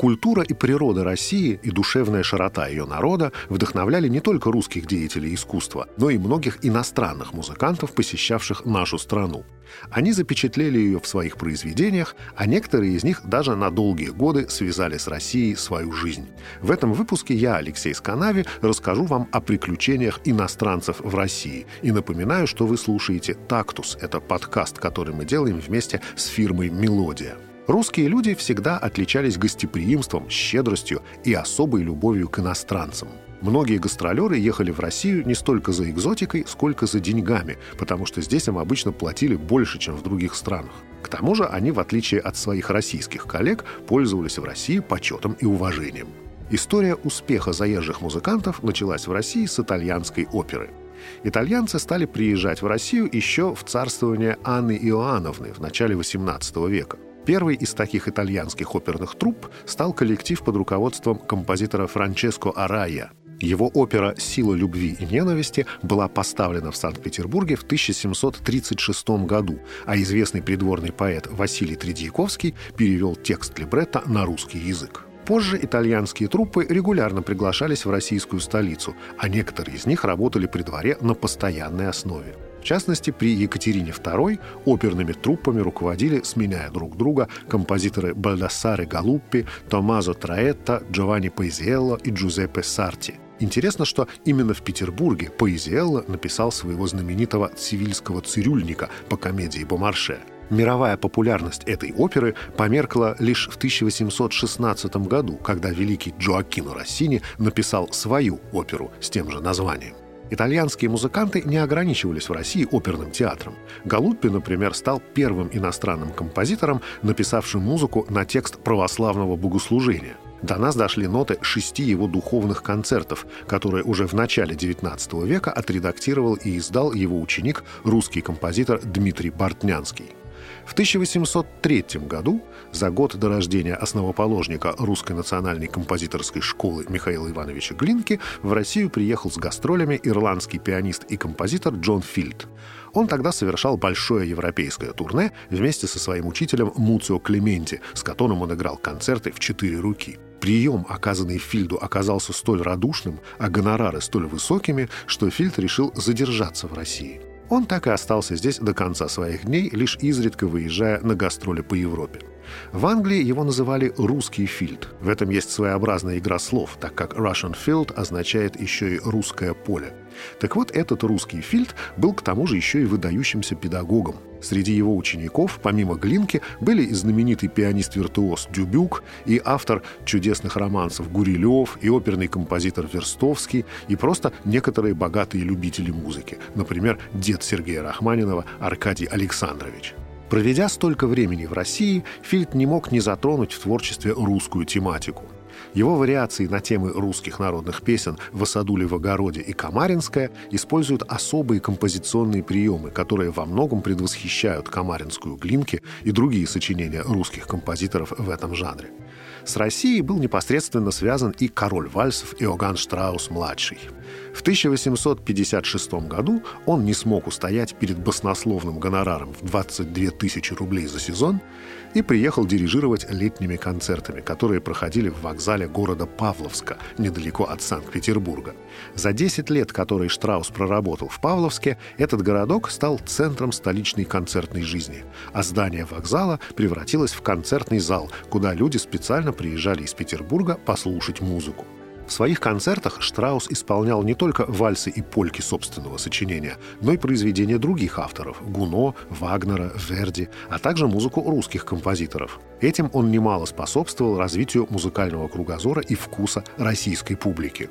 Культура и природа России и душевная широта ее народа вдохновляли не только русских деятелей искусства, но и многих иностранных музыкантов, посещавших нашу страну. Они запечатлели ее в своих произведениях, а некоторые из них даже на долгие годы связали с Россией свою жизнь. В этом выпуске я, Алексей Сканави, расскажу вам о приключениях иностранцев в России и напоминаю, что вы слушаете «Тактус» — это подкаст, который мы делаем вместе с фирмой «Мелодия». Русские люди всегда отличались гостеприимством, щедростью и особой любовью к иностранцам. Многие гастролеры ехали в Россию не столько за экзотикой, сколько за деньгами, потому что здесь им обычно платили больше, чем в других странах. К тому же они, в отличие от своих российских коллег, пользовались в России почетом и уважением. История успеха заезжих музыкантов началась в России с итальянской оперы. Итальянцы стали приезжать в Россию еще в царствование Анны Иоанновны в начале XVIII века – Первый из таких итальянских оперных труп стал коллектив под руководством композитора Франческо Арая. Его опера «Сила любви и ненависти» была поставлена в Санкт-Петербурге в 1736 году, а известный придворный поэт Василий Тредьяковский перевел текст либретто на русский язык. Позже итальянские труппы регулярно приглашались в российскую столицу, а некоторые из них работали при дворе на постоянной основе. В частности, при Екатерине II оперными труппами руководили, сменяя друг друга, композиторы Бальдассаре Галуппи, Томазо Траэтта, Джованни Паизиелло и Джузеппе Сарти. Интересно, что именно в Петербурге Паизиелло написал своего знаменитого «Цивильского цирюльника» по комедии Бомарше. Мировая популярность этой оперы померкла лишь в 1816 году, когда великий Джоаккино Россини написал свою оперу с тем же названием. Итальянские музыканты не ограничивались в России оперным театром. Галуппи, например, стал первым иностранным композитором, написавшим музыку на текст православного богослужения. До нас дошли ноты шести его духовных концертов, которые уже в начале XIX века отредактировал и издал его ученик, русский композитор Дмитрий Бортнянский. В 1803 году, за год до рождения основоположника Русской национальной композиторской школы Михаила Ивановича Глинки, в Россию приехал с гастролями ирландский пианист и композитор Джон Фильд. Он тогда совершал большое европейское турне вместе со своим учителем Муцио Клементи, с которым он играл концерты в четыре руки. Прием, оказанный Фильду, оказался столь радушным, а гонорары столь высокими, что Фильд решил задержаться в России. Он так и остался здесь до конца своих дней, лишь изредка выезжая на гастроли по Европе. В Англии его называли «русский фильд». В этом есть своеобразная игра слов, так как «Russian field» означает еще и «русское поле». Так вот, этот русский фильд был к тому же еще и выдающимся педагогом. Среди его учеников, помимо Глинки, были и знаменитый пианист-виртуоз Дюбюк, и автор чудесных романсов Гурилев, и оперный композитор Верстовский, и просто некоторые богатые любители музыки, например, дед Сергея Рахманинова Аркадий Александрович. Проведя столько времени в России, Фильд не мог не затронуть в творчестве русскую тематику. Его вариации на темы русских народных песен «В осадуле в огороде» и «Камаринская» используют особые композиционные приемы, которые во многом предвосхищают «Камаринскую глинки» и другие сочинения русских композиторов в этом жанре. С Россией был непосредственно связан и король вальсов Иоганн Штраус-младший. В 1856 году он не смог устоять перед баснословным гонораром в 22 тысячи рублей за сезон и приехал дирижировать летними концертами, которые проходили в вокзале города Павловска, недалеко от Санкт-Петербурга. За 10 лет, которые Штраус проработал в Павловске, этот городок стал центром столичной концертной жизни, а здание вокзала превратилось в концертный зал, куда люди специально приезжали из Петербурга послушать музыку. В своих концертах Штраус исполнял не только вальсы и польки собственного сочинения, но и произведения других авторов – Гуно, Вагнера, Верди, а также музыку русских композиторов. Этим он немало способствовал развитию музыкального кругозора и вкуса российской публики.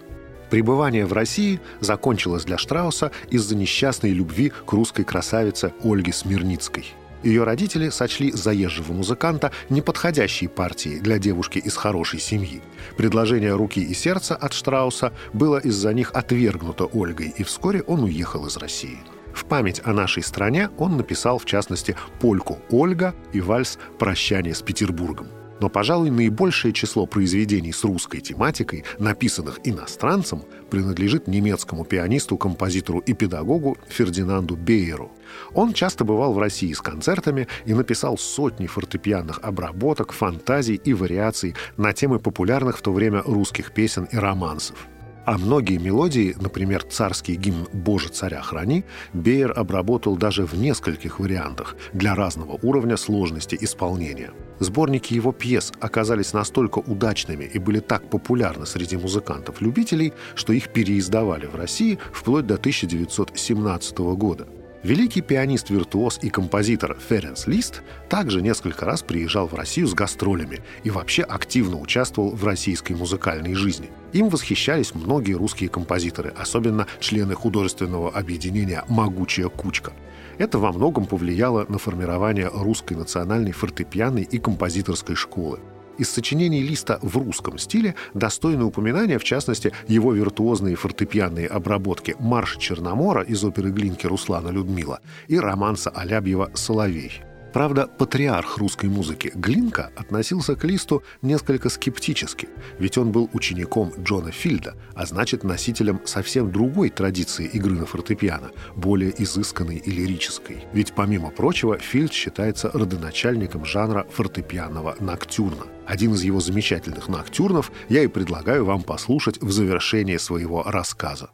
Пребывание в России закончилось для Штрауса из-за несчастной любви к русской красавице Ольге Смирницкой – ее родители сочли заезжего музыканта неподходящей партией для девушки из хорошей семьи. Предложение руки и сердца от Штрауса было из-за них отвергнуто Ольгой, и вскоре он уехал из России. В память о нашей стране он написал, в частности, польку «Ольга» и вальс «Прощание с Петербургом». Но, пожалуй, наибольшее число произведений с русской тематикой, написанных иностранцем, принадлежит немецкому пианисту, композитору и педагогу Фердинанду Бейеру. Он часто бывал в России с концертами и написал сотни фортепианных обработок, фантазий и вариаций на темы популярных в то время русских песен и романсов. А многие мелодии, например, царский гимн «Боже, царя храни», Бейер обработал даже в нескольких вариантах для разного уровня сложности исполнения. Сборники его пьес оказались настолько удачными и были так популярны среди музыкантов-любителей, что их переиздавали в России вплоть до 1917 года – Великий пианист-виртуоз и композитор Ференс Лист также несколько раз приезжал в Россию с гастролями и вообще активно участвовал в российской музыкальной жизни. Им восхищались многие русские композиторы, особенно члены художественного объединения «Могучая кучка». Это во многом повлияло на формирование русской национальной фортепианной и композиторской школы. Из сочинений Листа в русском стиле достойны упоминания, в частности, его виртуозные фортепианные обработки «Марш Черномора» из оперы Глинки Руслана Людмила и романса Алябьева «Соловей». Правда, патриарх русской музыки Глинка относился к Листу несколько скептически, ведь он был учеником Джона Фильда, а значит носителем совсем другой традиции игры на фортепиано, более изысканной и лирической. Ведь, помимо прочего, Фильд считается родоначальником жанра фортепианного ноктюрна. Один из его замечательных ноктюрнов я и предлагаю вам послушать в завершении своего рассказа.